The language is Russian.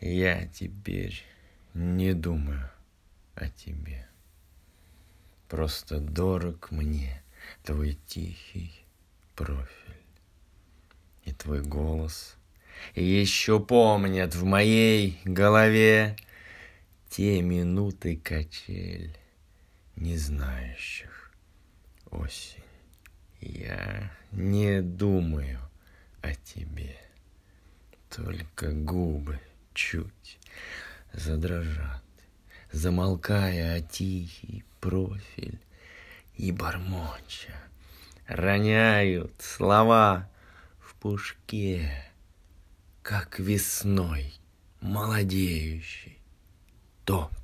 Я теперь не думаю о тебе. Просто дорог мне твой тихий профиль и твой голос. И еще помнят в моей голове те минуты качель, не знающих осень. Я не думаю о тебе, только губы чуть задрожат, Замолкая о тихий профиль и бормоча, Роняют слова в пушке, Как весной молодеющий тополь.